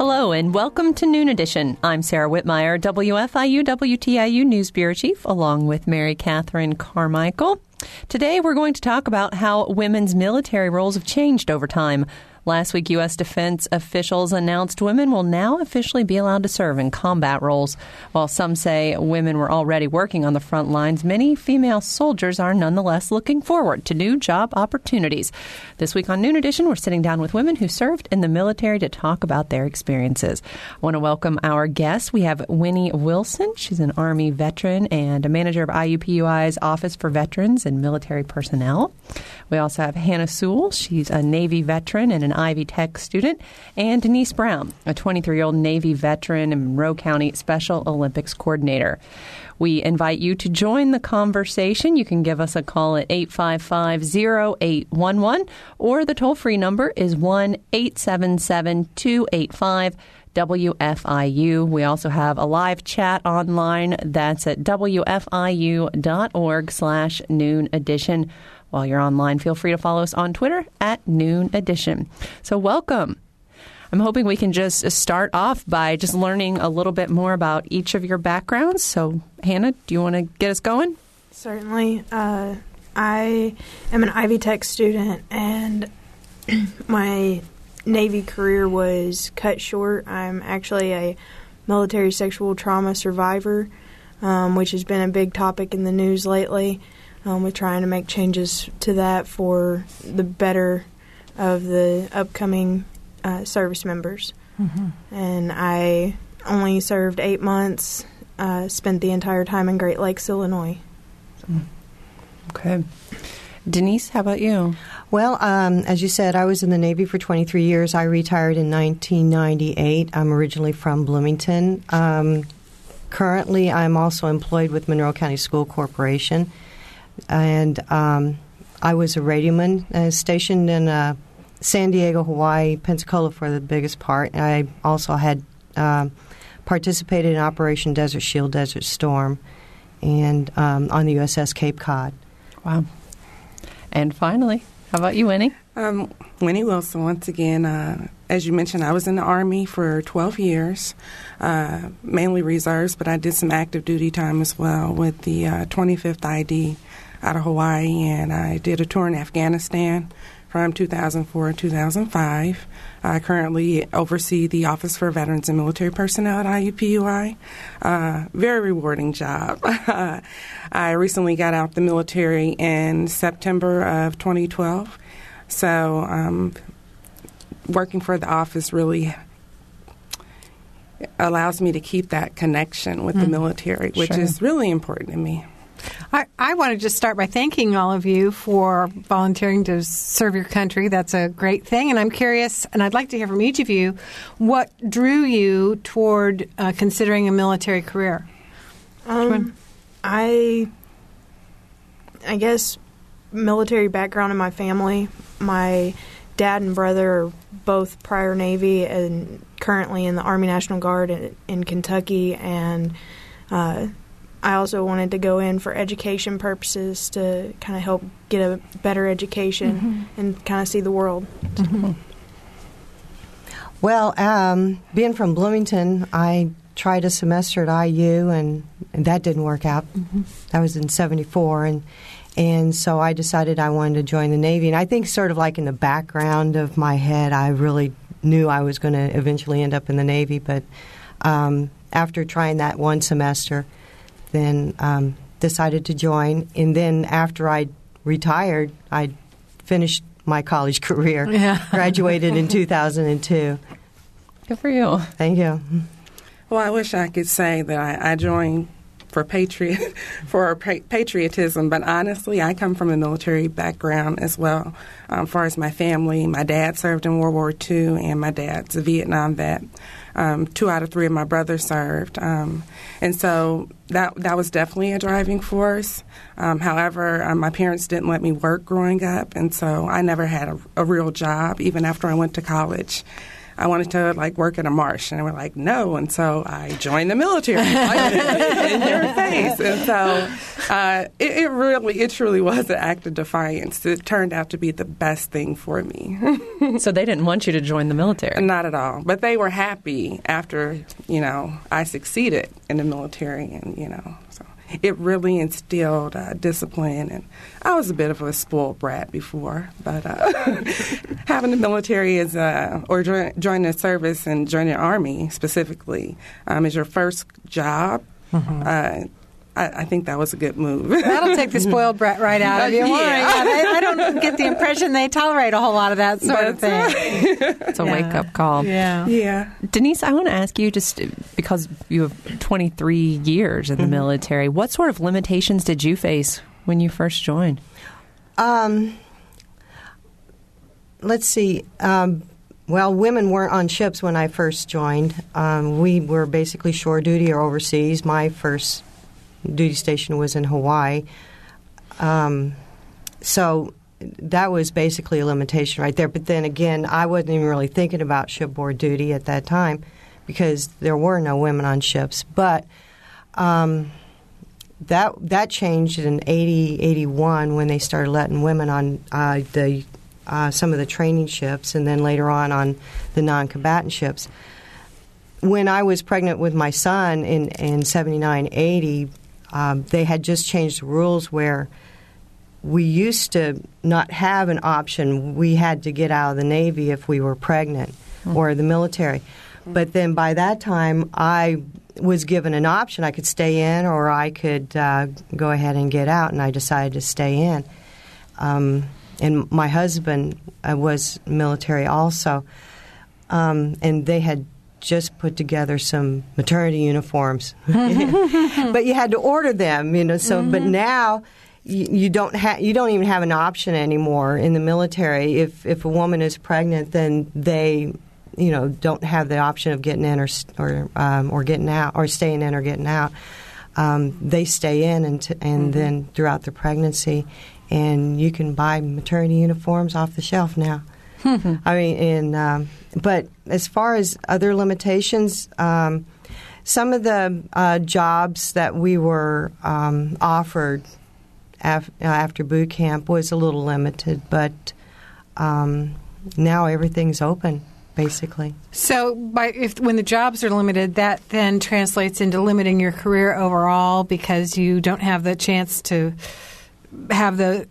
Hello and welcome to Noon Edition. I'm Sarah Wittmeyer, WFIU WTIU News Bureau Chief, along with Mary Catherine Carmichael. Today we're going to talk about how women's military roles have changed over time. Last week, U.S. defense officials announced women will now officially be allowed to serve in combat roles. While some say women were already working on the front lines, many female soldiers are nonetheless looking forward to new job opportunities. This week on Noon Edition, we're sitting down with women who served in the military to talk about their experiences. I want to welcome our guests. We have Winnie Wilson. She's an Army veteran and a manager of IUPUI's Office for Veterans and Military Personnel. We also have Hannah Sewell. She's a Navy veteran and an Ivy Tech student, and Denise Brown, a 23 year old Navy veteran and Monroe County Special Olympics coordinator. We invite you to join the conversation. You can give us a call at 855 0811, or the toll free number is 1 877 285 WFIU. We also have a live chat online that's at WFIU.org slash noon edition. While you're online, feel free to follow us on Twitter at Noon Edition. So, welcome. I'm hoping we can just start off by just learning a little bit more about each of your backgrounds. So, Hannah, do you want to get us going? Certainly. Uh, I am an Ivy Tech student, and my Navy career was cut short. I'm actually a military sexual trauma survivor, um, which has been a big topic in the news lately. Um, we're trying to make changes to that for the better of the upcoming uh, service members. Mm-hmm. And I only served eight months, uh, spent the entire time in Great Lakes, Illinois. So. Mm. Okay. Denise, how about you? Well, um, as you said, I was in the Navy for 23 years. I retired in 1998. I'm originally from Bloomington. Um, currently, I'm also employed with Monroe County School Corporation and um, I was a radioman uh, stationed in uh, San Diego, Hawaii, Pensacola for the biggest part. I also had uh, participated in Operation Desert Shield, Desert Storm, and um, on the USS Cape Cod. Wow. And finally, how about you, Winnie? Um, Winnie Wilson, once again, uh, as you mentioned, I was in the Army for 12 years, uh, mainly reserves, but I did some active duty time as well with the uh, 25th ID out of Hawaii, and I did a tour in Afghanistan from 2004 to 2005. I currently oversee the Office for Veterans and Military Personnel at IUPUI. Uh, very rewarding job. I recently got out the military in September of 2012, so um, working for the office really allows me to keep that connection with mm. the military, which sure. is really important to me. I, I want to just start by thanking all of you for volunteering to serve your country. That's a great thing. And I'm curious, and I'd like to hear from each of you, what drew you toward uh, considering a military career? Um, I, I guess, military background in my family. My dad and brother are both prior Navy and currently in the Army National Guard in, in Kentucky. And uh, I also wanted to go in for education purposes to kind of help get a better education mm-hmm. and kind of see the world. Mm-hmm. Well, um, being from Bloomington, I tried a semester at IU, and, and that didn't work out. Mm-hmm. That was in '74, and and so I decided I wanted to join the Navy. And I think, sort of like in the background of my head, I really knew I was going to eventually end up in the Navy. But um, after trying that one semester, then um, decided to join. And then after I retired, I finished my college career. Yeah. Graduated in 2002. Good for you. Thank you. Well, I wish I could say that I, I joined for patriot for patriotism. But honestly, I come from a military background as well. Um, as far as my family, my dad served in World War II, and my dad's a Vietnam vet. Um, two out of three of my brothers served, um, and so that that was definitely a driving force. Um, however, um, my parents didn't let me work growing up, and so I never had a, a real job even after I went to college. I wanted to like work in a marsh, and they were like, no. And so I joined the military, in your face. And so uh, it, it, really, it truly was an act of defiance. It turned out to be the best thing for me. so they didn't want you to join the military? Not at all. But they were happy after, you know, I succeeded in the military, and you know, so it really instilled uh, discipline. And I was a bit of a spoiled brat before, but uh, having the military is, uh, or join, joining the service and joining the army specifically, um, is your first job. Mm-hmm. I, I, think that was a good move. That'll take the spoiled brat right out of you. yeah. I, I, don't get the impression they tolerate a whole lot of that sort That's of thing. Right. it's a yeah. wake up call. Yeah. Yeah. Denise, I want to ask you just because you have 23 years in the mm-hmm. military, what sort of limitations did you face when you first joined? Um, let's see. Um, well, women weren't on ships when I first joined. Um, we were basically shore duty or overseas. My first duty station was in Hawaii. Um, so that was basically a limitation right there. But then again, I wasn't even really thinking about shipboard duty at that time because there were no women on ships. But um, that that changed in 80, 81 when they started letting women on uh, the uh, some of the training ships, and then later on on the non-combatant ships. When I was pregnant with my son in in 79, 80, um, they had just changed the rules where we used to not have an option. We had to get out of the Navy if we were pregnant mm-hmm. or the military. But then by that time, I was given an option. I could stay in or I could uh, go ahead and get out, and I decided to stay in. Um, and my husband uh, was military also, um, and they had just put together some maternity uniforms, but you had to order them, you know. So, mm-hmm. but now you, you don't have you don't even have an option anymore in the military. If if a woman is pregnant, then they you know don't have the option of getting in or or um, or getting out or staying in or getting out. Um, they stay in and t- and mm-hmm. then throughout the pregnancy, and you can buy maternity uniforms off the shelf now. I mean, and um, but as far as other limitations, um, some of the uh, jobs that we were um, offered af- after boot camp was a little limited, but um, now everything's open basically. So, by if when the jobs are limited, that then translates into limiting your career overall because you don't have the chance to have the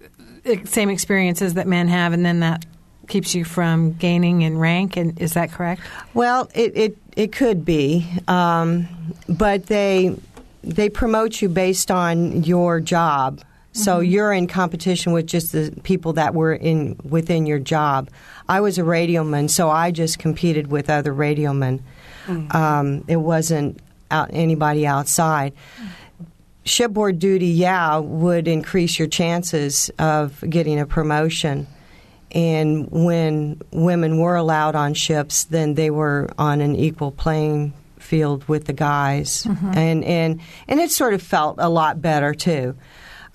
same experiences that men have, and then that keeps you from gaining in rank. And is that correct? Well, it it, it could be, um, but they they promote you based on your job. So mm-hmm. you're in competition with just the people that were in within your job. I was a radioman, so I just competed with other radiomen. Mm-hmm. Um, it wasn't out, anybody outside. Shipboard duty, yeah, would increase your chances of getting a promotion. And when women were allowed on ships, then they were on an equal playing field with the guys, mm-hmm. and and and it sort of felt a lot better too.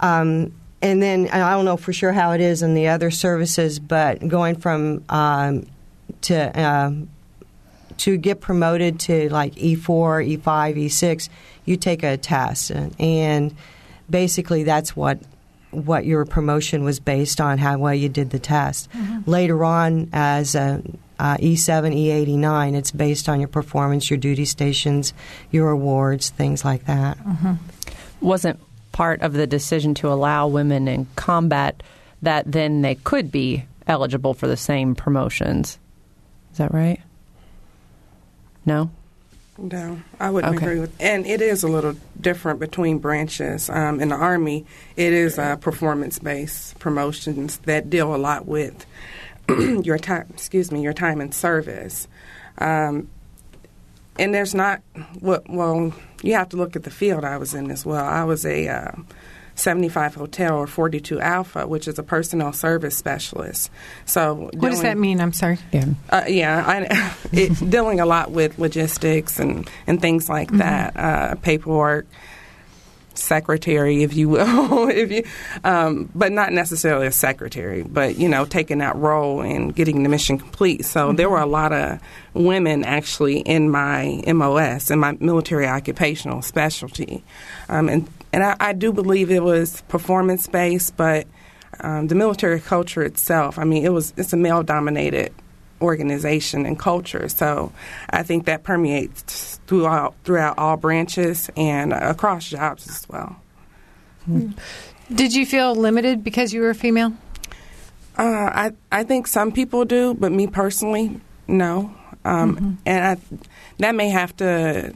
Um, and then I don't know for sure how it is in the other services, but going from um, to uh, to get promoted to like E four, E five, E six, you take a test, and basically that's what what your promotion was based on, how well you did the test. Mm-hmm. Later on, as a uh, E7, E89, it's based on your performance, your duty stations, your awards, things like that. Mm-hmm. Wasn't part of the decision to allow women in combat that then they could be eligible for the same promotions. Is that right? No? No, I wouldn't okay. agree with. And it is a little different between branches. Um, in the Army, it is uh, performance-based promotions that deal a lot with your time. Excuse me, your time in service. Um, and there's not what. well, you have to look at the field I was in as well. I was a uh, 75 Hotel or 42 Alpha, which is a personnel service specialist. So, what does that mean? I'm sorry. Yeah, uh, yeah, I, it, dealing a lot with logistics and and things like mm-hmm. that, uh, paperwork secretary, if you will, if you, um, but not necessarily a secretary, but you know, taking that role and getting the mission complete. So mm-hmm. there were a lot of women actually in my MOS, in my military occupational specialty, um, and and I, I, do believe it was performance based, but um, the military culture itself, I mean, it was it's a male dominated organization and culture. So I think that permeates throughout throughout all branches and across jobs as well. Did you feel limited because you were a female? Uh, I I think some people do, but me personally, no. Um, mm-hmm. And I, that may have to.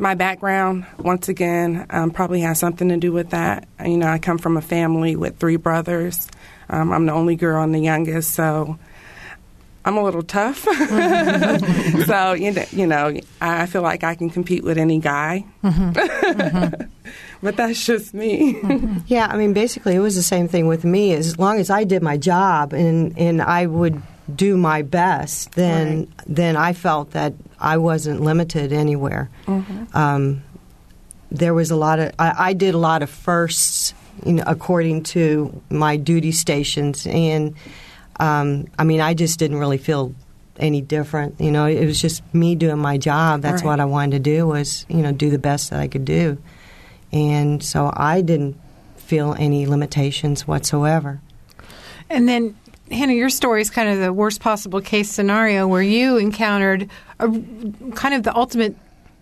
My background, once again, um, probably has something to do with that. You know, I come from a family with three brothers. Um, I'm the only girl and the youngest, so I'm a little tough. so you know, you know, I feel like I can compete with any guy. But that's just me. Yeah, I mean, basically, it was the same thing with me. As long as I did my job and and I would do my best, then right. then I felt that I wasn't limited anywhere. Mm-hmm. Um, there was a lot of I, I did a lot of firsts, you know, according to my duty stations and um, I mean, I just didn't really feel any different. You know, it was just me doing my job. That's right. what I wanted to do was, you know, do the best that I could do. And so I didn't feel any limitations whatsoever. And then, Hannah, your story is kind of the worst possible case scenario where you encountered a, kind of the ultimate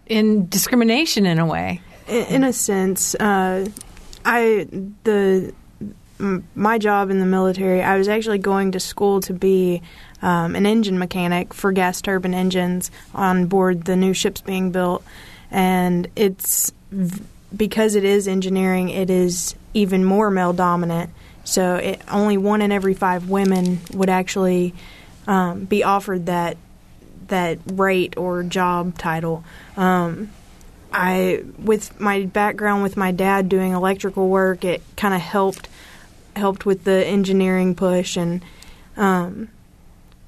in discrimination in a way. In a sense, uh, I the my job in the military, I was actually going to school to be um, an engine mechanic for gas turbine engines on board the new ships being built. And it's because it is engineering, it is even more male dominant. So it, only one in every five women would actually um, be offered that that rate or job title. Um, I, with my background with my dad doing electrical work, it kind of helped helped with the engineering push and um,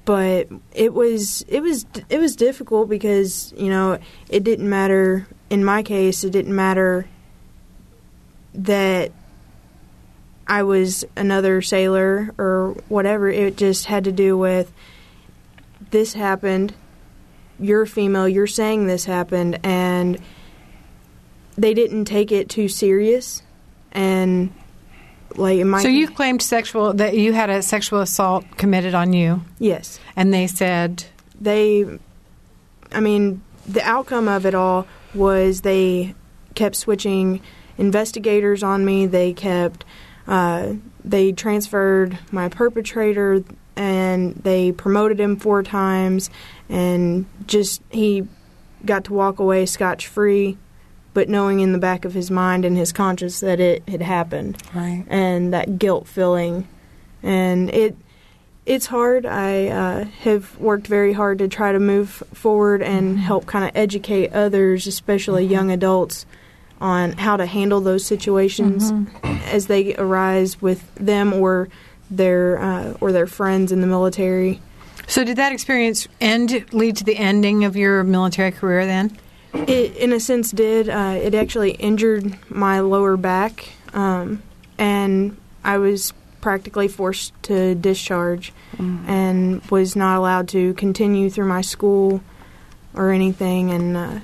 but it was it was it was difficult because you know it didn't matter in my case it didn't matter that I was another sailor or whatever it just had to do with this happened you're female you're saying this happened and they didn't take it too serious and like it might so you claimed sexual that you had a sexual assault committed on you? Yes. And they said? They i mean the outcome of it all was they kept switching investigators on me they kept uh, they transferred my perpetrator and they promoted him four times and just he got to walk away scotch free but knowing in the back of his mind and his conscience that it had happened, right, and that guilt feeling, and it it's hard. I uh, have worked very hard to try to move forward and mm-hmm. help kind of educate others, especially mm-hmm. young adults, on how to handle those situations mm-hmm. as they arise with them or their uh, or their friends in the military. So, did that experience end lead to the ending of your military career then? It, in a sense, did. Uh, it actually injured my lower back, um, and I was practically forced to discharge mm. and was not allowed to continue through my school or anything. And uh,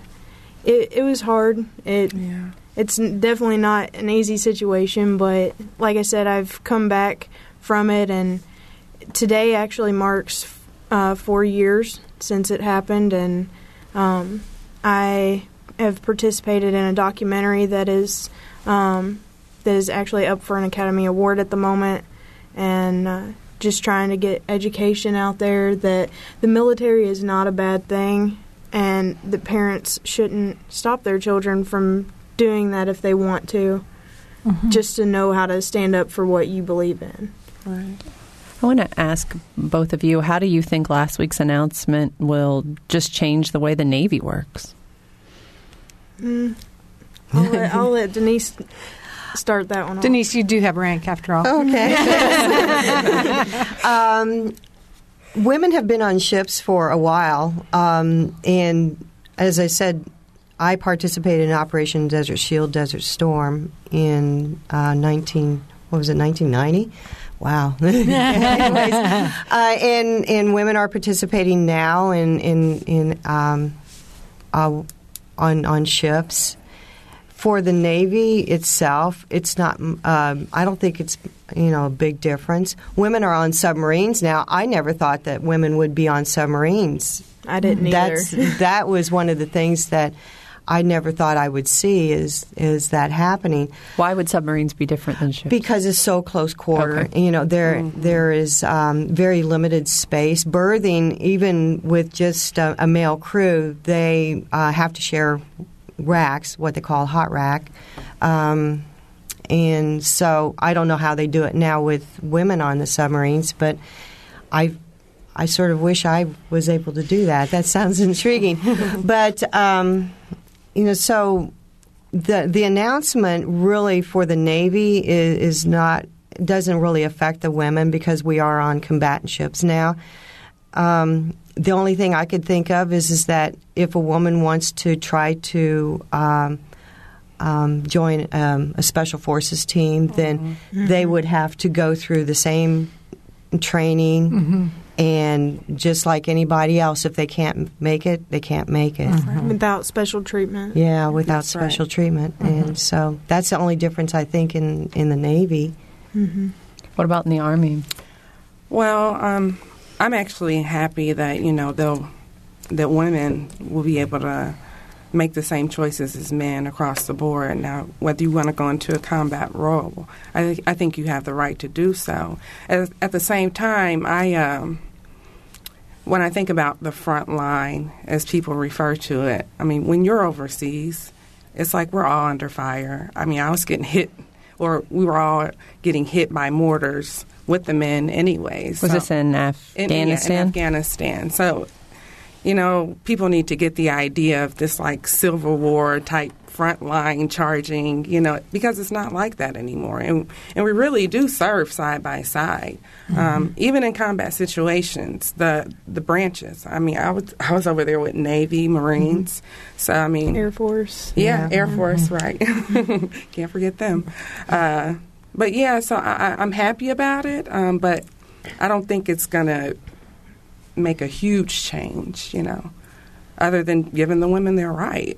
it, it was hard. It yeah. It's definitely not an easy situation, but like I said, I've come back from it, and today actually marks uh, four years since it happened, and um, I have participated in a documentary that is um, that is actually up for an Academy Award at the moment, and uh, just trying to get education out there that the military is not a bad thing, and the parents shouldn't stop their children from doing that if they want to, mm-hmm. just to know how to stand up for what you believe in. Right. I want to ask both of you how do you think last week's announcement will just change the way the Navy works? Mm, I'll, let, I'll let Denise start that one. off. Denise, you do have rank after all. Okay. um, women have been on ships for a while, um, and as I said, I participated in Operation Desert Shield, Desert Storm in uh, 19. What was it? 1990. Wow. Anyways, uh, and and women are participating now in in in um, uh, on on ships. For the Navy itself, it's not. Um, I don't think it's you know a big difference. Women are on submarines now. I never thought that women would be on submarines. I didn't either. That's that was one of the things that I never thought I would see is is that happening Why would submarines be different than ships? because it's so close quarter. Okay. You know, there there is um, very limited space. Berthing, even with just a, a male crew, they uh, have to share racks, what they call hot rack. Um, and so I don't know how they do it now with women on the submarines, but I I sort of wish I was able to do that. That sounds intriguing, but um, you know, so the the announcement really for the Navy is, is not doesn't really affect the women because we are on combatant ships now. Um, the only thing I could think of is is that if a woman wants to try to um, um, join um, a special forces team, then they would have to go through the same training. And just like anybody else, if they can't make it, they can't make it. without special treatment. Yeah, without That's right. special treatment. And so that's the only difference I think in, in the Navy. What about in the Army? Well, um, I'm actually happy that you know they'll that women will be able to make the same choices as men across the board. Now, whether you want to go into a combat role, I, think I think you have the right to do so. At, at the same time, I um, when I think about the front line, as people refer to it, I mean, when you're overseas, it's like we're all under fire. I mean, I was getting hit, or we were all getting hit by mortars with the men, anyways. Was So- this in in, yeah, Afghanistan? in Afghanistan. So, you know, people need to get the idea of this like Civil War type frontline charging, you know, because it's not like that anymore. And and we really do serve side by side, um, even in combat situations. The the branches. I mean, I was I was over there with Navy, Marines. So I mean, Air Force. yeah, Yeah. Air Force, right. Can't forget them. Uh, but yeah, so I, I- I'm happy about it, um, but I don't think it's going to make a huge change, you know, other than giving the women their right.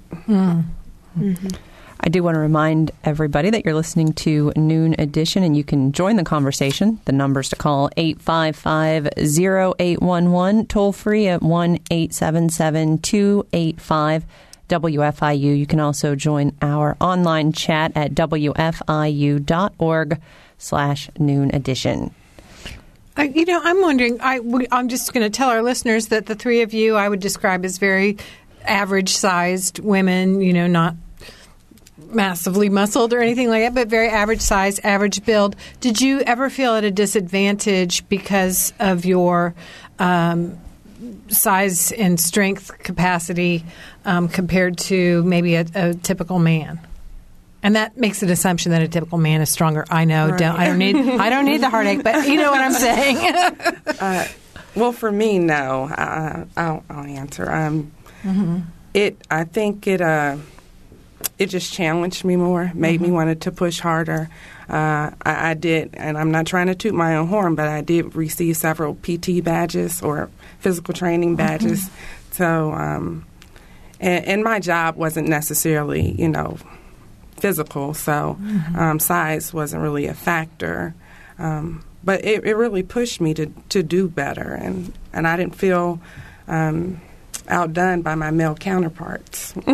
I do want to remind everybody that you're listening to Noon Edition and you can join the conversation. The numbers to call 855-0811, toll free at 1-877-285 WFIU. You can also join our online chat at wfiu.org slash noon edition. Uh, you know, I'm wondering. I, I'm just going to tell our listeners that the three of you I would describe as very average-sized women. You know, not massively muscled or anything like that, but very average size, average build. Did you ever feel at a disadvantage because of your um, size and strength capacity um, compared to maybe a, a typical man? And that makes an assumption that a typical man is stronger. I know. Don't, I don't need. I don't need the heartache, but you know what I'm saying. Well, for me, no. I, I'll, I'll answer. Um, It. I think it. Uh, it just challenged me more, made me wanted to push harder. Uh, I, I did, and I'm not trying to toot my own horn, but I did receive several PT badges or physical training badges. So, um, and, and my job wasn't necessarily, you know, physical, so um, size wasn't really a factor. Um, but it, it really pushed me to, to do better, and, and I didn't feel um, outdone by my male counterparts.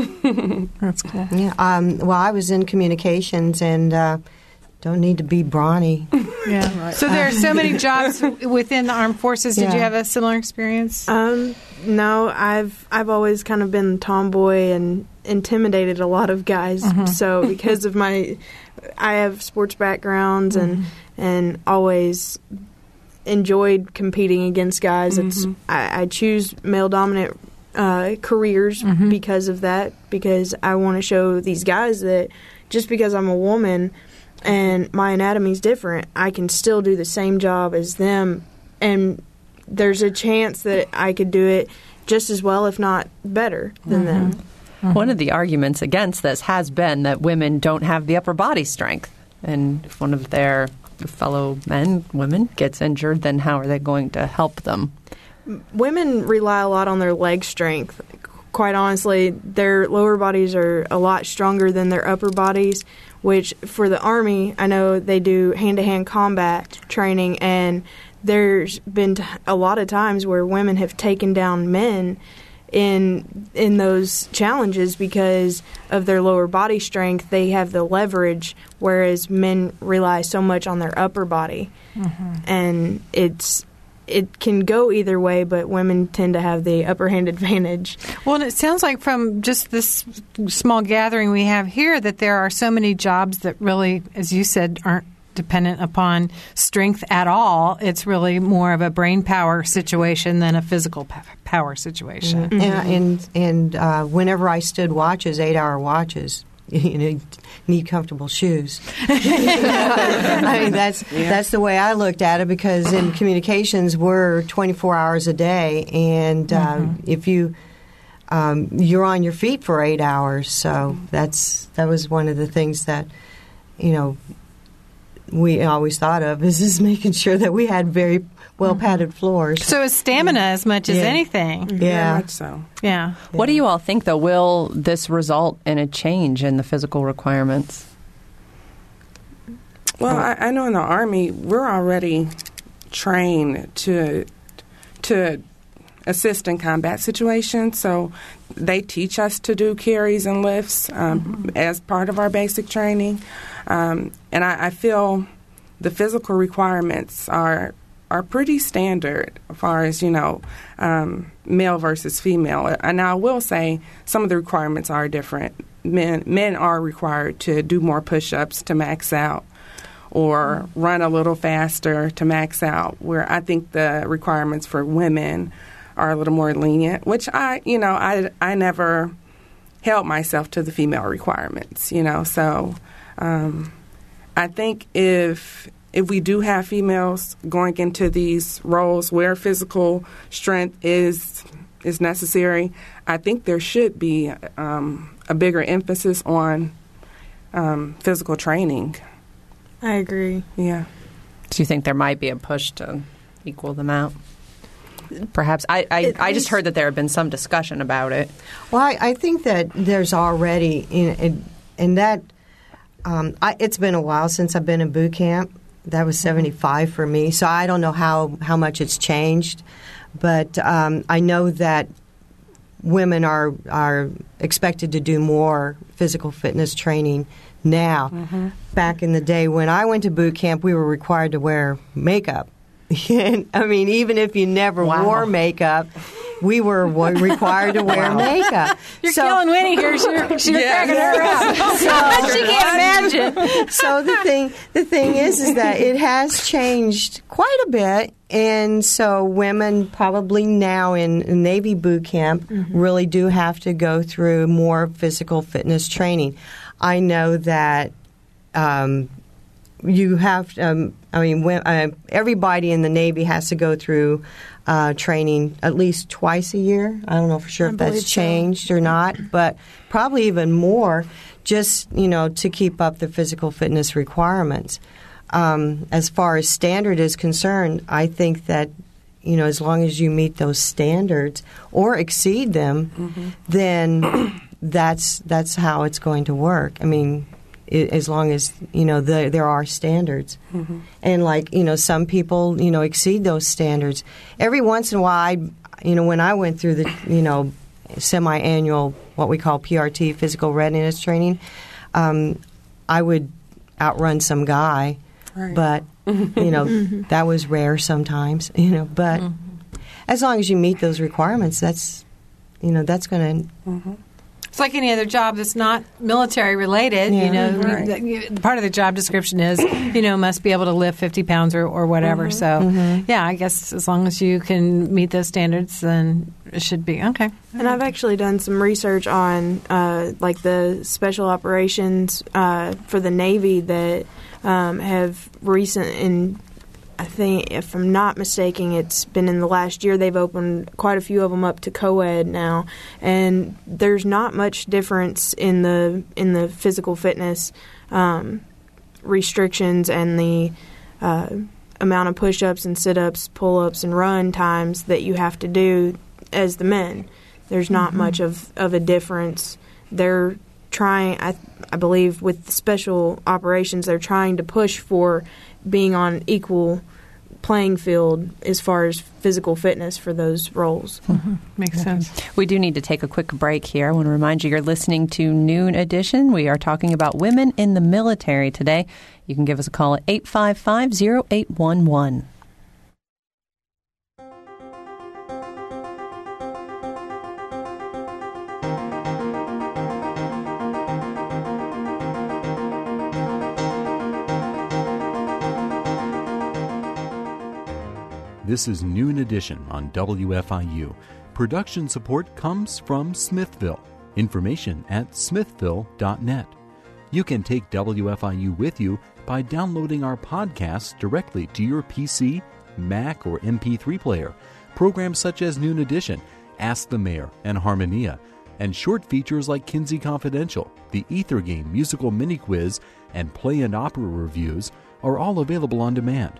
That's cool. Yeah. Um, well, I was in communications and uh, don't need to be brawny. Yeah. So there are so many jobs within the armed forces. Did you have a similar experience? Um, no, I've I've always kind of been tomboy and intimidated a lot of guys. So because of my, I have sports backgrounds and and always enjoyed competing against guys. It's I, I choose male dominant uh, careers Mm-hmm. because of that. Because I want to show these guys that just because I'm a woman and my anatomy's different, I can still do the same job as them, and there's a chance that I could do it just as well, if not better, than them. Mm-hmm. One of the arguments against this has been that women don't have the upper body strength. And if one of their fellow men, women, gets injured, then how are they going to help them? women rely a lot on their leg strength. Quite honestly, their lower bodies are a lot stronger than their upper bodies, which for the Army, I know they do hand to hand combat training, and there's been t- a lot of times where women have taken down men in in those challenges because of their lower body strength. They have the leverage whereas men rely so much on their upper body. Mm-hmm. And it's it can go either way, but women tend to have the upper hand advantage. Well, and it sounds like from just this small gathering we have here that there are so many jobs that really, as you said, aren't dependent upon strength at all. It's really more of a brain power situation than a physical power situation. And and, and uh, whenever I stood watches, eight hour watches, you know, need comfortable shoes. I mean, that's that's the way I looked at it because in communications we're 24 hours a day, and uh, if you um, you're on your feet for eight hours, so that's that was one of the things that you know we always thought of is is making sure that we had very well padded floors. So it's stamina as much as Yeah. anything. Very yeah. much so. Yeah. What do you all think, though? Will this result in a change in the physical requirements? Well, I, I know in the army we're already trained to to assist in combat situations. So they teach us to do carries and lifts um, as part of our basic training, um, and I, I feel the physical requirements are are pretty standard as far as you know um, male versus female. And I will say some of the requirements are different. Men men are required to do more push-ups to max out or run a little faster to max out. Where I think the requirements for women are a little more lenient, which I, you know, I I never held myself to the female requirements, you know. So um, I think if if we do have females going into these roles where physical strength is is necessary, I think there should be um, a bigger emphasis on um, physical training. I agree. Yeah. Do you think there might be a push to equal them out? Perhaps. I, I, I just heard that there had been some discussion about it. Well, I, I think that there's already, in, in, in that, um, I, it's been a while since I've been in boot camp. That was 75 for me, so I don't know how, how much it's changed. But um, I know that women are, are expected to do more physical fitness training now. Back in the day when I went to boot camp, we were required to wear makeup. I mean, even if you never Wow. wore makeup, we were required to wear makeup. You're So- killing Winnie here. You're, you're cracking her up. she can't so the thing the thing is is that it has changed quite a bit. And so women probably now in navy boot camp really do have to go through more physical fitness training. I know that um, you have um, i mean when, uh, everybody in the navy has to go through uh, training at least twice a year. I don't know for sure I if that's believe so. changed or not but probably even more just you know to keep up the physical fitness requirements. Um, as far as standard is concerned i think that you know as long as you meet those standards or exceed them then that's that's how it's going to work. I mean i as long as you know the, there are standards. And like you know some people you know exceed those standards. Every once in a while I, you know when i went through the you know semi-annual what we call prt physical readiness training um, i would outrun some guy Right. but you know that was rare sometimes you know but as long as you meet those requirements that's you know that's going to it's like any other job that's not military related. Yeah. You know, Right. the- the- part of the job description is you know must be able to lift 50 pounds or, or whatever. So yeah, I guess as long as you can meet those standards, then it should be okay. And I've actually done some research on uh, like the special operations uh, for the Navy that um, have recent in. I think, if I'm not mistaken, it's been in the last year they've opened quite a few of them up to co-ed now, and there's not much difference in the in the physical fitness um, restrictions and the uh, amount of push-ups and sit-ups, pull-ups, and run times that you have to do as the men. There's not much of, of a difference. They're trying, I, I believe, with special operations, they're trying to push for being on equal playing field as far as physical fitness for those roles. Mm-hmm. Makes sense. We do need to take a quick break here. I want to remind you you're listening to Noon Edition. We are talking about women in the military today. You can give us a call at 855 0811. This is Noon Edition on WFIU. Production support comes from Smithville. Information at smithville.net. You can take WFIU with you by downloading our podcasts directly to your PC, Mac, or MP3 player. Programs such as Noon Edition, Ask the Mayor, and Harmonia, and short features like Kinsey Confidential, the Ether Game musical mini quiz, and play and opera reviews are all available on demand.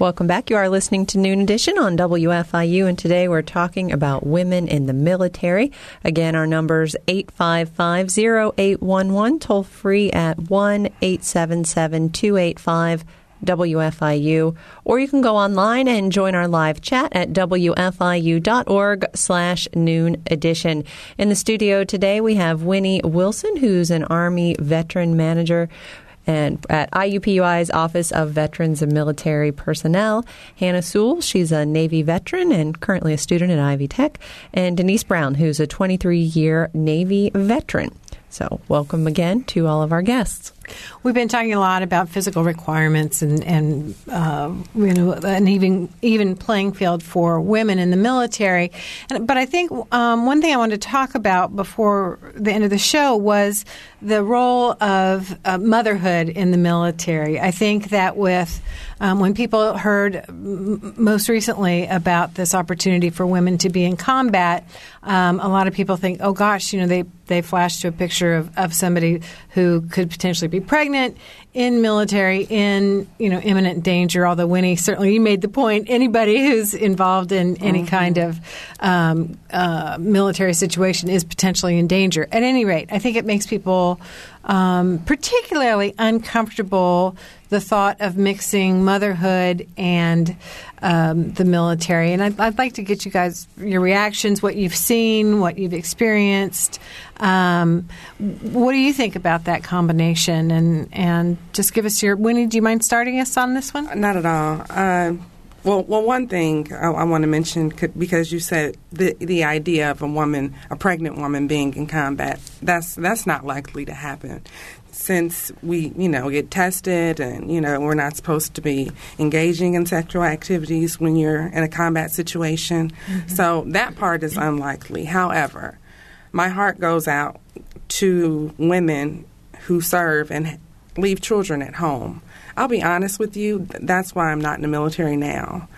Welcome back. You are listening to Noon Edition on WFIU, and today we're talking about women in the military. Again, our number's 855-0811, toll free at 1-877-285 WFIU, or you can go online and join our live chat at WFIU.org slash noon edition. In the studio today, we have Winnie Wilson, who's an Army veteran manager and at IUPUI's Office of Veterans and Military Personnel. Hannah Sewell, she's a Navy veteran and currently a student at Ivy Tech, and Denise Brown, who's a 23 year Navy veteran. So, welcome again to all of our guests. We've been talking a lot about physical requirements and, and uh, you know, an even even playing field for women in the military. And, but I think um, one thing I wanted to talk about before the end of the show was the role of uh, motherhood in the military. I think that with um, when people heard m- most recently about this opportunity for women to be in combat, um, a lot of people think, oh gosh, you know, they they flash to a picture of, of somebody who could potentially be pregnant in military in you know imminent danger although winnie certainly you made the point anybody who's involved in any kind of um, uh, military situation is potentially in danger. At any rate i think it makes people um, particularly uncomfortable the thought of mixing motherhood and um, the military. And I'd, I'd like to get you guys your reactions, what you've seen, what you've experienced. Um, what do you think about that combination? And and just give us your. Winnie, do you mind starting us on this one? Not at all. Uh, well, well, one thing I, I want to mention because you said the the idea of a woman, a pregnant woman, being in combat. That's that's not likely to happen, since we you know get tested and you know we're not supposed to be engaging in sexual activities when you're in a combat situation. So that part is unlikely. However, my heart goes out to women who serve and leave children at home. I'll be honest with you, that's why I'm not in the military now.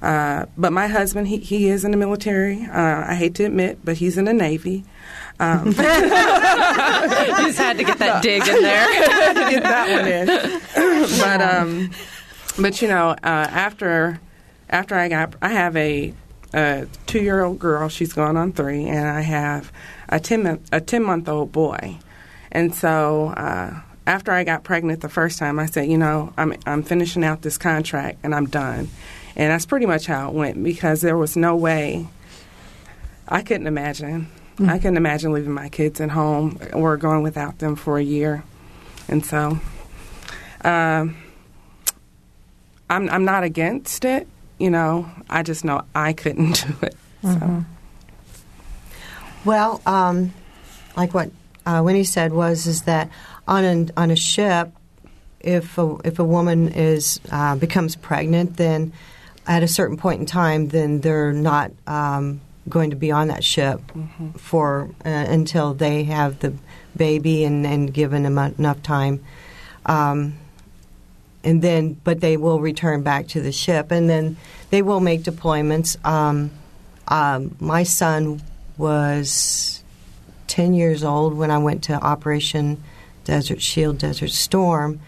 Uh, but my husband, he, he is in the military. Uh, I hate to admit, but he's in the Navy. Um, You just had to get that dig in there. get that one in. but um, but you know, uh, after after I got, I have a, a two year old girl. She's going on three, and I have a ten a ten month old boy, and so. Uh, after I got pregnant the first time, I said, you know, I'm I'm finishing out this contract and I'm done. And that's pretty much how it went because there was no way I couldn't imagine. Mm-hmm. I couldn't imagine leaving my kids at home or going without them for a year. And so um, I'm I'm not against it, you know. I just know I couldn't do it. Mm-hmm. Well, um, like what uh, Winnie said was is that on a, on a ship, if a, if a woman is uh, becomes pregnant, then at a certain point in time, then they're not um, going to be on that ship mm-hmm. for uh, until they have the baby and, and given them enough time. Um, and then, but they will return back to the ship, and then they will make deployments. Um, um, my son was ten years old when I went to Operation Desert Shield, Desert Storm.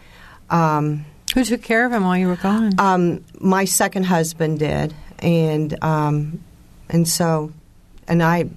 Um, Who took care of him while you were gone? Um, my second husband did, and um, and so, and I.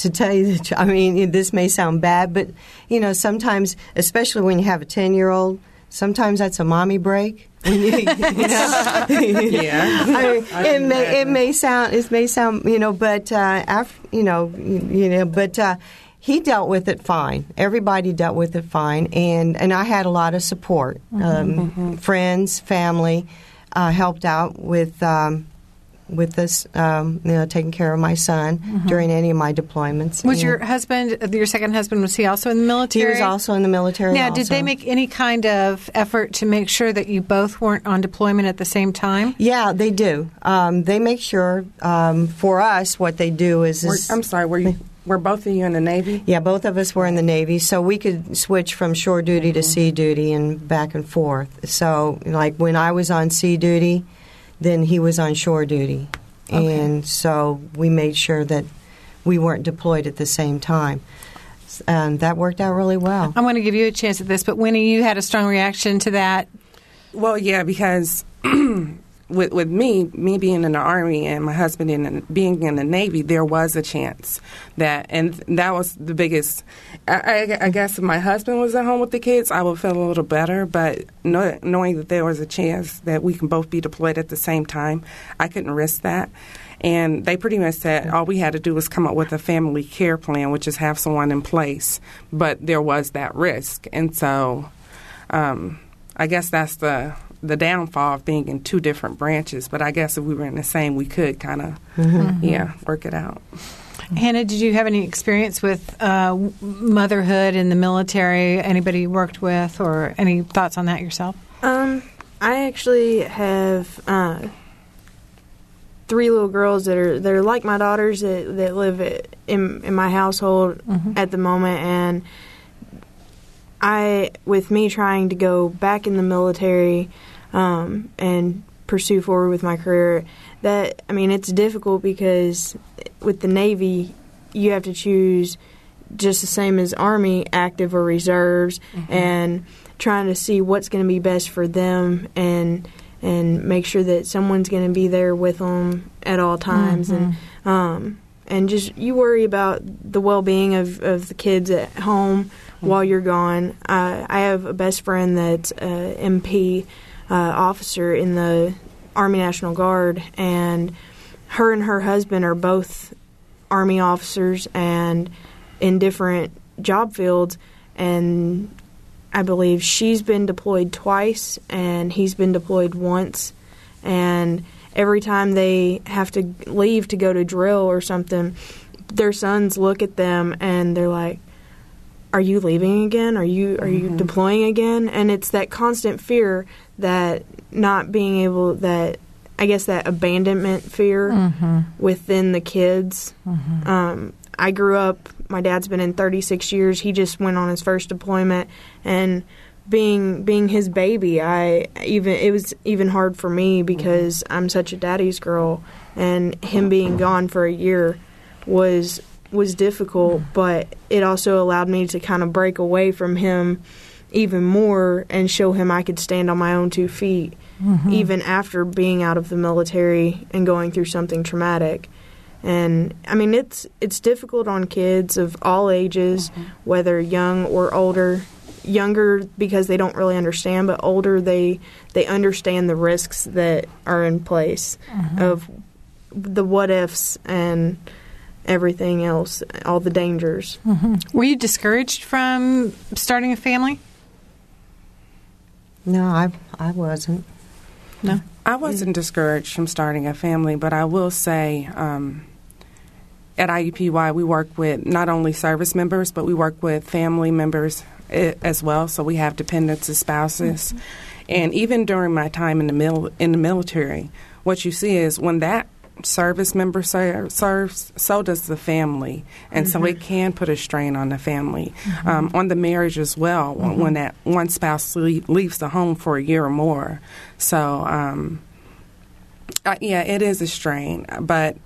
To tell you the truth, I mean, this may sound bad, but you know, sometimes, especially when you have a ten-year-old, sometimes that's a mommy break. You, you know, yeah, I mean, it may it may sound it may sound you know, but uh, after you know you know, but uh, he dealt with it fine. Everybody dealt with it fine, and and I had a lot of support. Mm-hmm, um, mm-hmm. Friends, family uh, helped out with. Um, with this, um, you know, taking care of my son mm-hmm. during any of my deployments. Was and your husband, your second husband, was he also in the military? He was also in the military. Now, also. did they make any kind of effort to make sure that you both weren't on deployment at the same time? Yeah, they do. Um, they make sure. Um, for us, what they do is, is I'm sorry, were you? Were both of you in the Navy? Yeah, both of us were in the Navy, so we could switch from shore duty mm-hmm. to sea duty and back and forth. So, like when I was on sea duty, then he was on shore duty. Okay. And so we made sure that we weren't deployed at the same time. And that worked out really well. I'm going to give you a chance at this, but Winnie, you had a strong reaction to that. Well, yeah, because with with me, me being in the army and my husband in being in the navy, there was a chance that, and that was the biggest. I, I, I, guess if my husband was at home with the kids, I would feel a little better. But know, knowing that there was a chance that we can both be deployed at the same time, I couldn't risk that. And they pretty much said all we had to do was come up with a family care plan, which is have someone in place. But there was that risk, and so um, I guess that's the the downfall of being in two different branches. But I guess if we were in the same, we could kind of, mm-hmm. yeah, work it out. Hannah, did you have any experience with uh, motherhood in the military? Anybody you worked with, or any thoughts on that yourself? Um, I actually have uh, three little girls that are that are like my daughters that, that live in in my household mm-hmm. at the moment, and I, with me trying to go back in the military um, and pursue forward with my career, that I mean, it's difficult because with the Navy, you have to choose just the same as Army, active or reserves, mm-hmm. and trying to see what's going to be best for them and and make sure that someone's going to be there with them at all times mm-hmm. and um, and just you worry about the well being of, of the kids at home while you're gone. Uh, I have a best friend that's a MP uh, officer in the Army National Guard, and her and her husband are both Army officers and in different job fields. And I believe she's been deployed twice, and he's been deployed once. And every time they have to leave to go to drill or something, their sons look at them and they're like, are you leaving again? Are you are you mm-hmm. deploying again? And it's that constant fear that not being able that I guess that abandonment fear mm-hmm. within the kids. Mm-hmm. Um, I grew up. My dad's been in 36 years. He just went on his first deployment, and being being his baby, I even it was even hard for me because. I'm such a daddy's girl, and him being gone for a year was was difficult, but it also allowed me to kind of break away from him even more and show him I could stand on my own two feet, mm-hmm. even after being out of the military and going through something traumatic. And I mean, it's it's difficult on kids of all ages, whether young or older. Younger because they don't really understand, but older they they understand the risks that are in place of the what ifs and everything else, all the dangers. Were you discouraged from starting a family? No, I I wasn't. No. I wasn't discouraged from starting a family, but I will say um, at IUPUI, we work with not only service members, but we work with family members eh, as well. So we have dependents as spouses, and even during my time in the mil- in the military, what you see is when that service member serves, so does the family, and so it can put a strain on the family, um, on the marriage as well. when- When that one spouse le- leaves the home for a year or more, so um, uh, yeah, it is a strain. But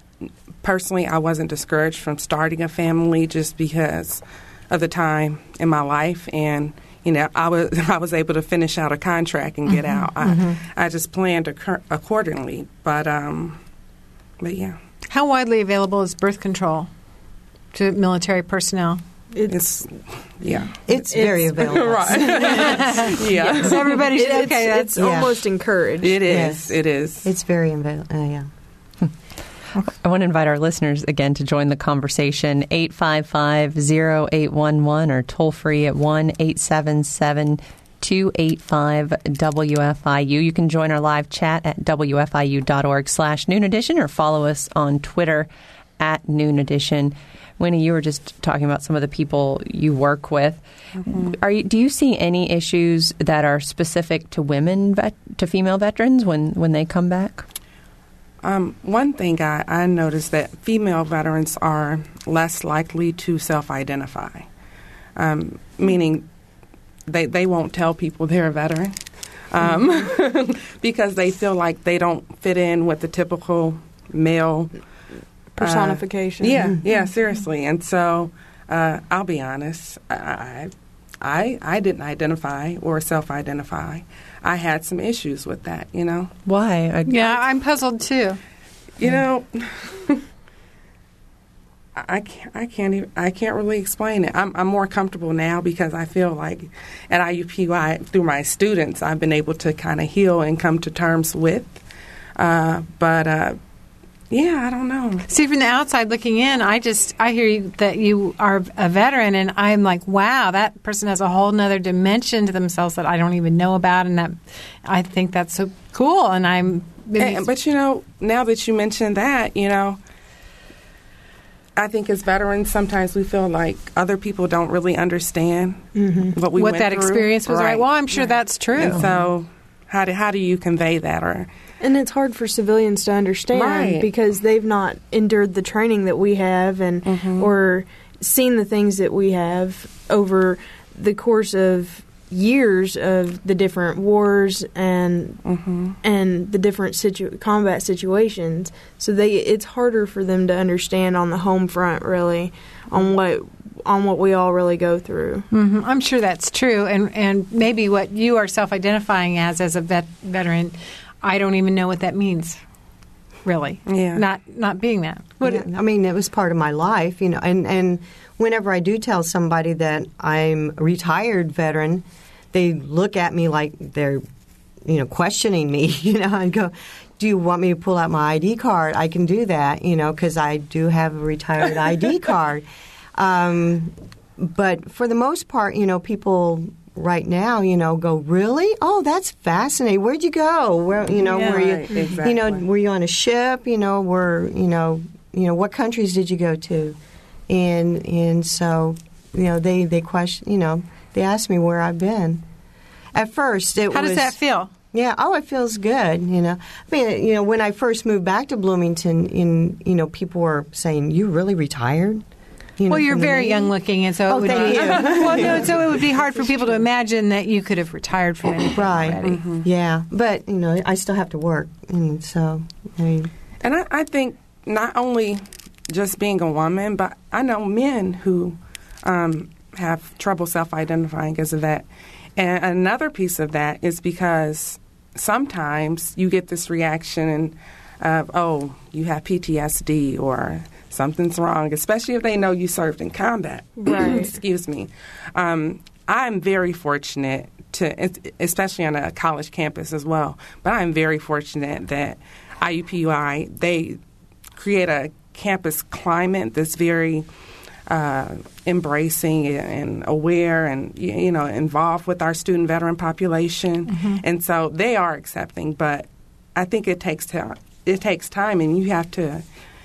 personally, I wasn't discouraged from starting a family just because of the time in my life and. You know, I was I was able to finish out a contract and get out. I, I just planned accor- accordingly, but um, but yeah, How widely available is birth control to military personnel? it's yeah, It's, very available. right, yeah, So everybody should, it's okay, that's it's yeah. almost encouraged. it is, Yes. it is. It's very available. Uh, yeah. I want to invite our listeners again to join the conversation 855 0811 or toll free at 1 877 285 WFIU. You can join our live chat at WFIU.org slash noon edition or follow us on Twitter at noon edition. Winnie, you were just talking about some of the people you work with. Are you, do you see any issues that are specific to women, vet, to female veterans when, when they come back? Um, one thing I, I noticed that female veterans are less likely to self-identify, um, meaning they they won't tell people they're a veteran um, because they feel like they don't fit in with the typical male Personification. Yeah, yeah, seriously. And so uh, I'll be honest, I, I I didn't identify or self-identify. I had some issues with that, you know. Why? I, Yeah, I'm puzzled too. You know, I can't, I can't even, I can't really explain it. I'm, I'm more comfortable now because I feel like at IUPUI through my students I've been able to kind of heal and come to terms with. Uh, but uh, yeah, I don't know. See, from the outside looking in, I just I hear you, that you are a veteran, and I'm like, wow, that person has a whole nother dimension to themselves that I don't even know about, and that I think that's so cool. And I'm, And, but you know, now that you mention that, you know, I think as veterans, sometimes we feel like other people don't really understand what we Mm-hmm. what went that through. experience was right. Well, I'm sure that's true. And so, how do how do you convey that? Or And it's hard for civilians to understand Right. because they've not endured the training that we have and or seen the things that we have over the course of years of the different wars and and the different situ- combat situations. So they it's harder for them to understand on the home front really on what on what we all really go through. hmm I'm sure that's true, and and maybe what you are self-identifying as as a vet, veteran, I don't even know what that means. Really, Yeah. not not being that. What, Yeah, I mean, it was part of my life, you know. And and whenever I do tell somebody that I'm a retired veteran, they look at me like they're, you know, questioning me. You know, and go, "Do you want me to pull out my ID card? I can do that, you know, because I do have a retired ID card." Um, but for the most part, you know, people right now, you know, go, "Really? Oh, that's fascinating. Where'd you go? Where, you know, Yeah. were you, Right, you know, were you on a ship? You know, were you know, you know, what countries did you go to? And and so, you know, they they question, you know, they asked me where I've been. At first, it was how was does that feel? yeah. Oh, it feels good. You know, I mean, you know, when I first moved back to Bloomington, in you know, people were saying, "You really retired?" You know, Well, you're very young looking, and so Oh, it would thank be. you. well, no, so it would be hard for people to imagine that you could have retired from anything Right. already. Mm-hmm. Yeah, but you know, I still have to work, and so I mean, And I, I think not only just being a woman, but I know men who um, have trouble self identifying as a vet. And another piece of that is because sometimes you get this reaction of, oh, you have PTSD or something's wrong, especially if they know you served in combat. Right. Excuse me. Um, I'm very fortunate to, especially on a college campus as well, but I'm very fortunate that IUPUI, they create a campus climate that's very uh, embracing and aware and you know involved with our student veteran population, mm-hmm. and so they are accepting. But I think it takes time. It takes time, and you have to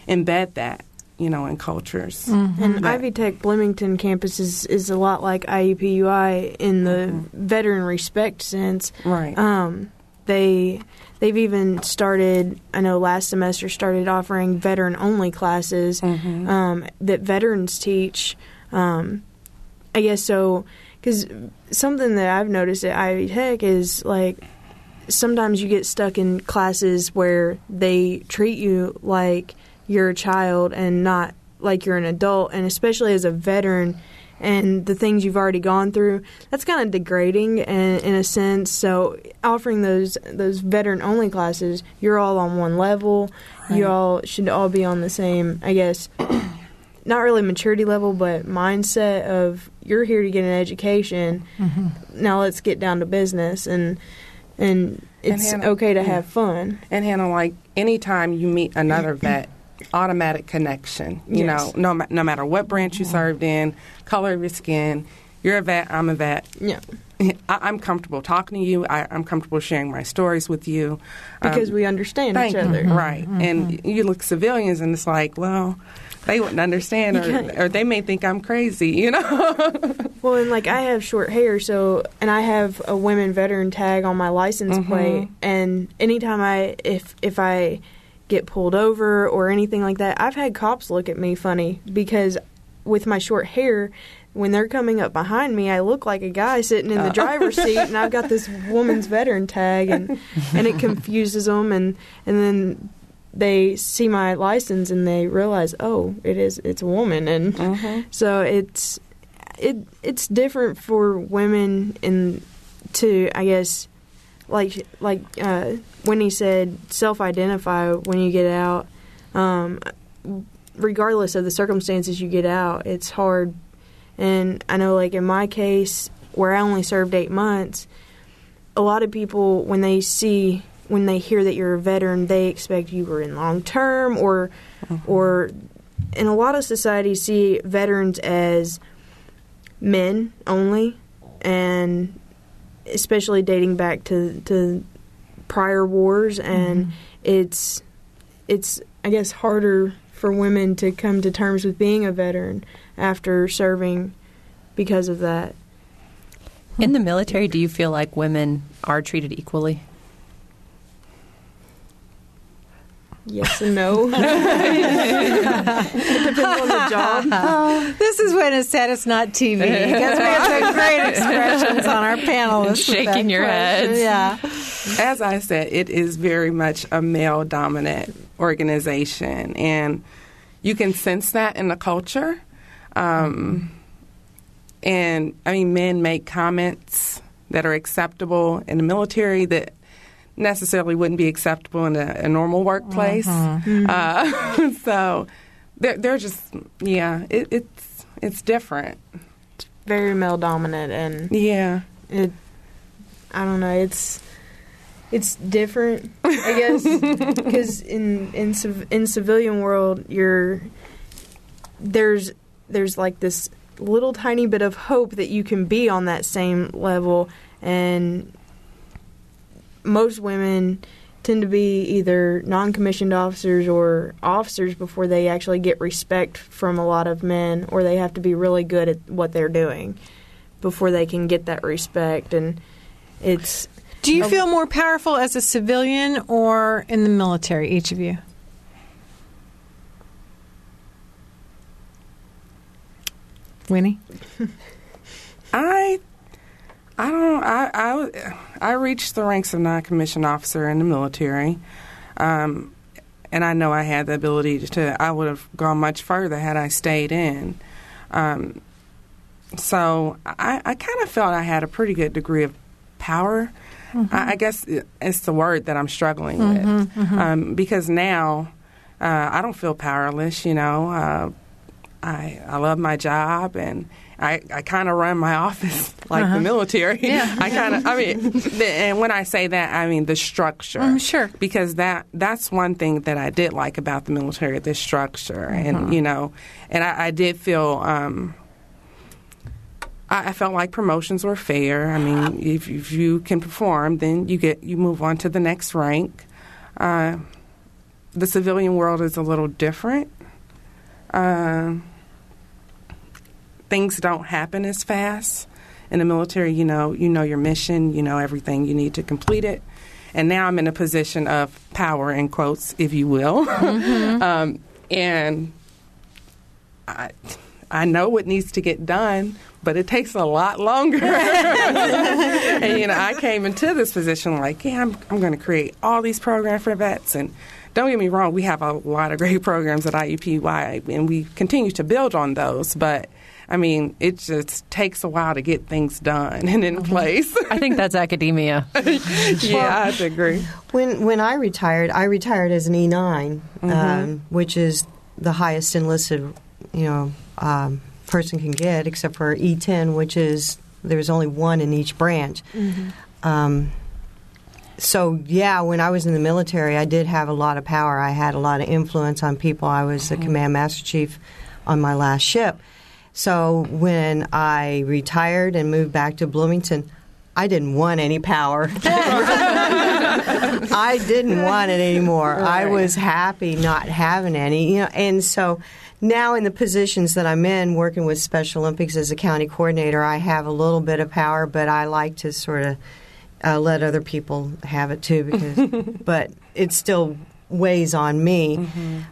embed that you know, in cultures. Mm-hmm. And Ivy Tech Bloomington campus is, is a lot like IUPUI in the mm-hmm. veteran respect sense. Right. Um, they they've even started. I know last semester started offering veteran only classes mm-hmm. um, that veterans teach. Um, I guess so because something that I've noticed at Ivy Tech is like sometimes you get stuck in classes where they treat you like you're a child and not like you're an adult, and especially as a veteran and the things you've already gone through, that's kind of degrading in, in a sense. So offering those those veteran only classes, you're all on one level. Right. You all should all be on the same, I guess, not really maturity level, but mindset of you're here to get an education. Mm-hmm. Now let's get down to business and and it's and Hannah, okay to yeah. have fun. And Hannah, like anytime you meet another vet, automatic connection. You yes. know, no no matter what branch you served in, color of your skin, you're a vet. I'm a vet. Yeah. I, am comfortable talking to you. I, am comfortable sharing my stories with you because um, we understand each other, mm-hmm. right? Mm-hmm. And you look civilians, and it's like, well, they wouldn't understand, or, or they may think I'm crazy, you know. well, and like I have short hair, so and I have a women veteran tag on my license mm-hmm. plate, and anytime I if if I get pulled over or anything like that. I've had cops look at me funny because with my short hair, when they're coming up behind me, I look like a guy sitting in the oh. driver's seat, and I've got this woman's veteran tag, and and it confuses them, and and then they see my license and they realize, oh, it is it's a woman, and uh-huh. so it's it it's different for women in to I guess like like uh, Winnie said self-identify when you get out. Um, regardless of the circumstances you get out, it's hard. And I know, like in my case, where I only served eight months, a lot of people when they see when they hear that you're a veteran, they expect you were in long term or mm-hmm. or in a lot of societies see veterans as men only and especially dating back to to prior wars, and mm-hmm. it's it's I guess harder for women to come to terms with being a veteran after serving because of that. In the military, do you feel like women are treated equally? Yes and no. it depends on the job. Oh, this is when it's said it's not TV because we have some great expressions on our panel. Shaking your head. Yeah. As I said, it is very much a male dominant organization, and you can sense that in the culture. Um, and I mean, men make comments that are acceptable in the military that necessarily wouldn't be acceptable in a, a normal workplace. Mm-hmm. Uh, so they're, they're just yeah, it, it's it's different. It's very male dominant, and yeah, it. I don't know. It's it's different, I guess, because in in in civilian world, you're there's there's like this little tiny bit of hope that you can be on that same level and most women tend to be either non-commissioned officers or officers before they actually get respect from a lot of men or they have to be really good at what they're doing before they can get that respect. And it's do you a, feel more powerful as a civilian or in the military each of you? Winnie? I I don't. I, I, I reached the ranks of non-commissioned officer in the military, um, and I know I had the ability to. I would have gone much further had I stayed in. Um, so I, I kind of felt I had a pretty good degree of power. I, I guess it's the word that I'm struggling Mm-hmm, with Um, because now uh, I don't feel powerless. You know, uh, I I love my job and. I, I kind of run my office like the military. Uh-huh. Yeah. I kind of, I mean, the, and when I say that, I mean the structure. Mm, sure. Because that that's one thing that I did like about the military, the structure, and you know, and I, I did feel. Um, I, I felt like promotions were fair. I mean, if, if you can perform, then you get you move on to the next rank. Uh, the civilian world is a little different. Uh, things don't happen as fast. In the military, you know, you know your mission, you know everything you need to complete it. And now I'm in a position of power, in quotes, if you will. um, and I, I know what needs to get done, but it takes a lot longer. and you know, I came into this position like, yeah, I'm, I'm going to create all these programs for vets. And don't get me wrong, we have a lot of great programs at IUPUI, and we continue to build on those. But I mean, it just takes a while to get things done and in place. I think that's academia. yeah, I have agree. When when I retired, I retired as an E 9 Mm-hmm. um, which is the highest enlisted, you know, um, person can get, except for E ten, which is there's only one in each branch. Mm-hmm. Um, so yeah, when I was in the military, I did have a lot of power. I had a lot of influence on people. I was Mm-hmm. the command master chief on my last ship. So when I retired and moved back to Bloomington, I didn't want any power. I didn't want it anymore. I was happy not having any, you know. And so now in the positions that I'm in, working with Special Olympics as a county coordinator, I have a little bit of power, but I like to sort of uh, let other people have it too. Because, but it's still weighs on me.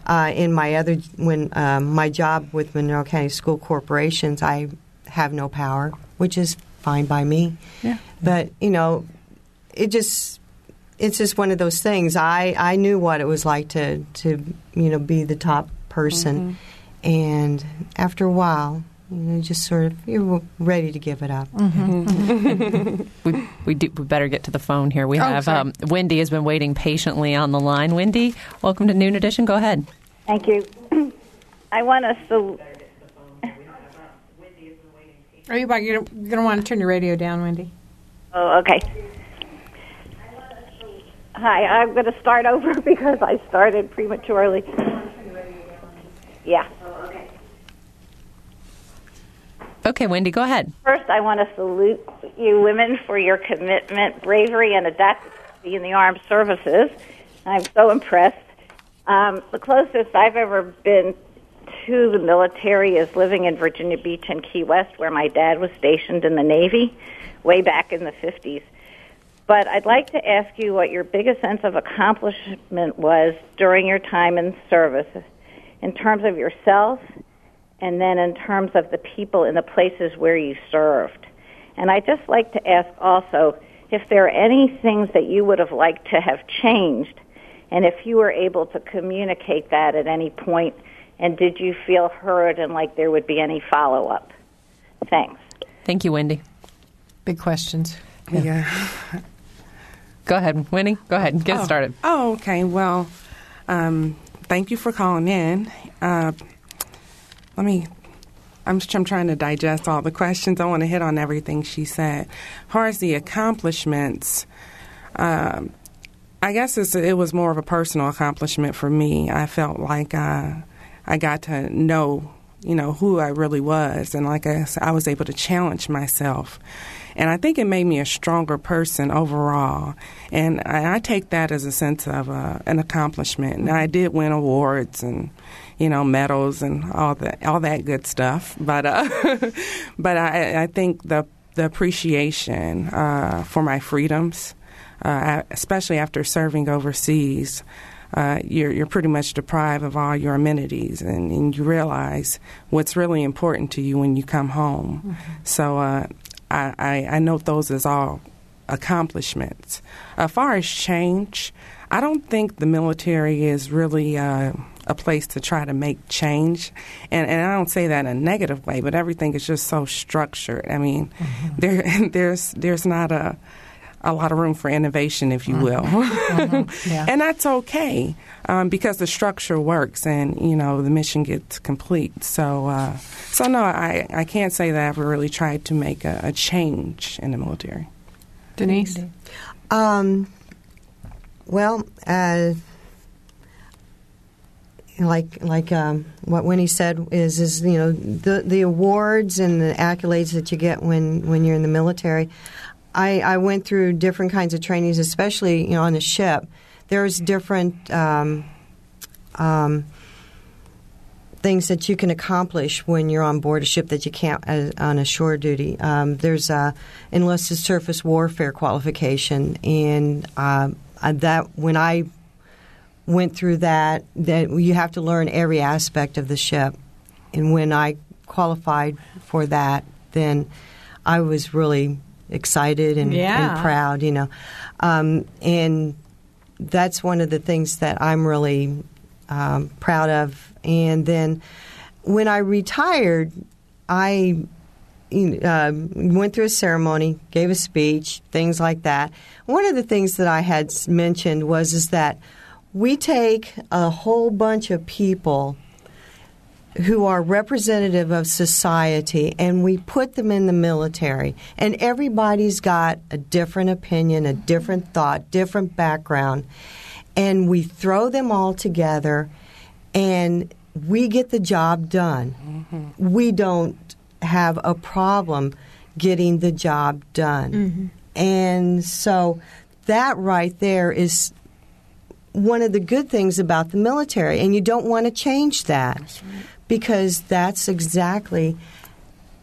Uh, in my other, when um, my job with Monroe County School Corporations, I have no power, which is fine by me. Yeah. But you know, it just it's just one of those things. I I knew what it was like to to you know be the top person, and after a while, you know, just sort of you're ready to give it up. we we, do, we better get to the phone here. We Oh, have sorry. um, Wendy has been waiting patiently on the line. Wendy, welcome to Noon Edition. Go ahead. Thank you. I want us to sal- Are you about you're going to want to turn your radio down, Wendy? Oh, okay. Hi, I'm going to start over because I started prematurely. Yeah. Okay, Wendy, go ahead. First, I want to salute you women for your commitment, bravery, and adaptability in the armed services. I'm so impressed. Um, the closest I've ever been to the military is living in Virginia Beach and Key West, where my dad was stationed in the Navy way back in the 50s. But I'd like to ask you what your biggest sense of accomplishment was during your time in service in terms of yourself and then in terms of the people in the places where you served. And I'd just like to ask also if there are any things that you would have liked to have changed and if you were able to communicate that at any point and did you feel heard and like there would be any follow up? Thanks. Thank you, Wendy. Big questions. Yeah. Go ahead, Wendy. Go ahead. And get oh. started. Oh, okay. Well, um, thank you for calling in. Uh, let me. I'm, I'm trying to digest all the questions. I want to hit on everything she said. As far as the accomplishments, um, I guess it was more of a personal accomplishment for me. I felt like uh, I got to know, you know, who I really was, and like I, I was able to challenge myself. And I think it made me a stronger person overall. And I, I take that as a sense of uh, an accomplishment. And I did win awards and, you know, medals and all that, all that good stuff. But, uh, but I, I think the the appreciation uh, for my freedoms, uh, especially after serving overseas, uh, you're, you're pretty much deprived of all your amenities, and, and you realize what's really important to you when you come home. So uh, I, I, I note those as all accomplishments. As far as change, I don't think the military is really uh, a place to try to make change, and and I don't say that in a negative way, but everything is just so structured. I mean, there there's there's not a a lot of room for innovation, if you will. Mm-hmm. Yeah. and that's okay um, because the structure works and, you know, the mission gets complete. So, uh, so no, I, I can't say that I ever really tried to make a, a change in the military. Denise? Um, well, uh, like like um, what Winnie said is is you know the the awards and the accolades that you get when when you're in the military. I, I went through different kinds of trainings, especially you know on the ship. There's different um, um, things that you can accomplish when you're on board a ship that you can't uh, on a shore duty. Um, there's a enlisted surface warfare qualification, and uh, that when I went through that, that you have to learn every aspect of the ship. And when I qualified for that, then I was really excited and, Yeah. and proud, you know. Um, and that's one of the things that I'm really um, proud of. And then when I retired, I uh, went through a ceremony, gave a speech, things like that. One of the things that I had mentioned was is that we take a whole bunch of people who are representative of society and we put them in the military. And everybody's got a different opinion a different thought different background. And we throw them all together and we get the job done. Mm-hmm. We don't have a problem getting the job done. Mm-hmm. And so that right there is one of the good things about the military, and you don't want to change that because that's exactly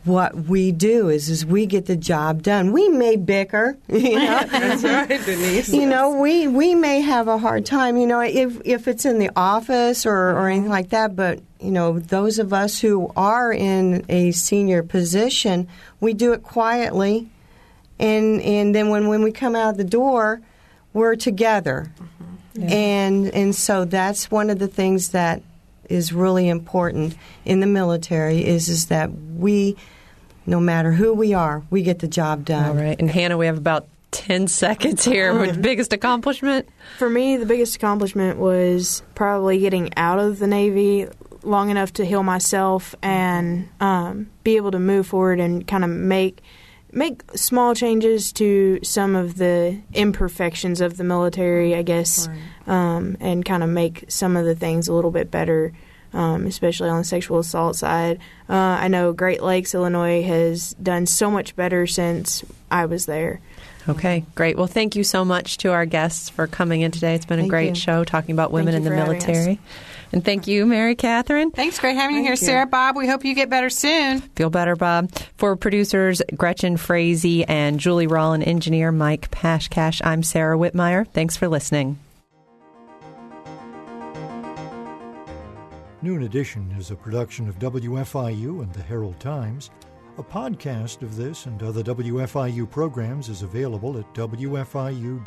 what we do. Is is we get the job done. We may bicker, you know. That's right, Denise. You know, we, we may have a hard time, you know, if if it's in the office or, or anything like that, but you know, those of us who are in a senior position, we do it quietly and and then when, when we come out the door, we're together. And and so that's one of the things that is really important in the military is is that we no matter who we are, we get the job done. All right. And Hannah, we have about 10 seconds here. With biggest accomplishment? For me, the biggest accomplishment was probably getting out of the Navy long enough to heal myself and um, be able to move forward and kind of make make small changes to some of the imperfections of the military, I guess, um, and kind of make some of the things a little bit better. Um, especially on the sexual assault side, uh, I know Great Lakes, Illinois, has done so much better since I was there. Okay, great. Well, thank you so much to our guests for coming in today. It's been a Thank great you. show talking about women in the for having us. military. And thank you, Mary Catherine. Thanks. Great having you here, you. Sarah. Bob, we hope you get better soon. Feel better, Bob. For producers Gretchen Frazee and Julie Rollin, engineer Mike Pashkash, I'm Sarah Wittmeyer. Thanks for listening. Noon Edition is a production of WFIU and the Herald Times. A podcast of this and other WFIU programs is available at WFIU.org.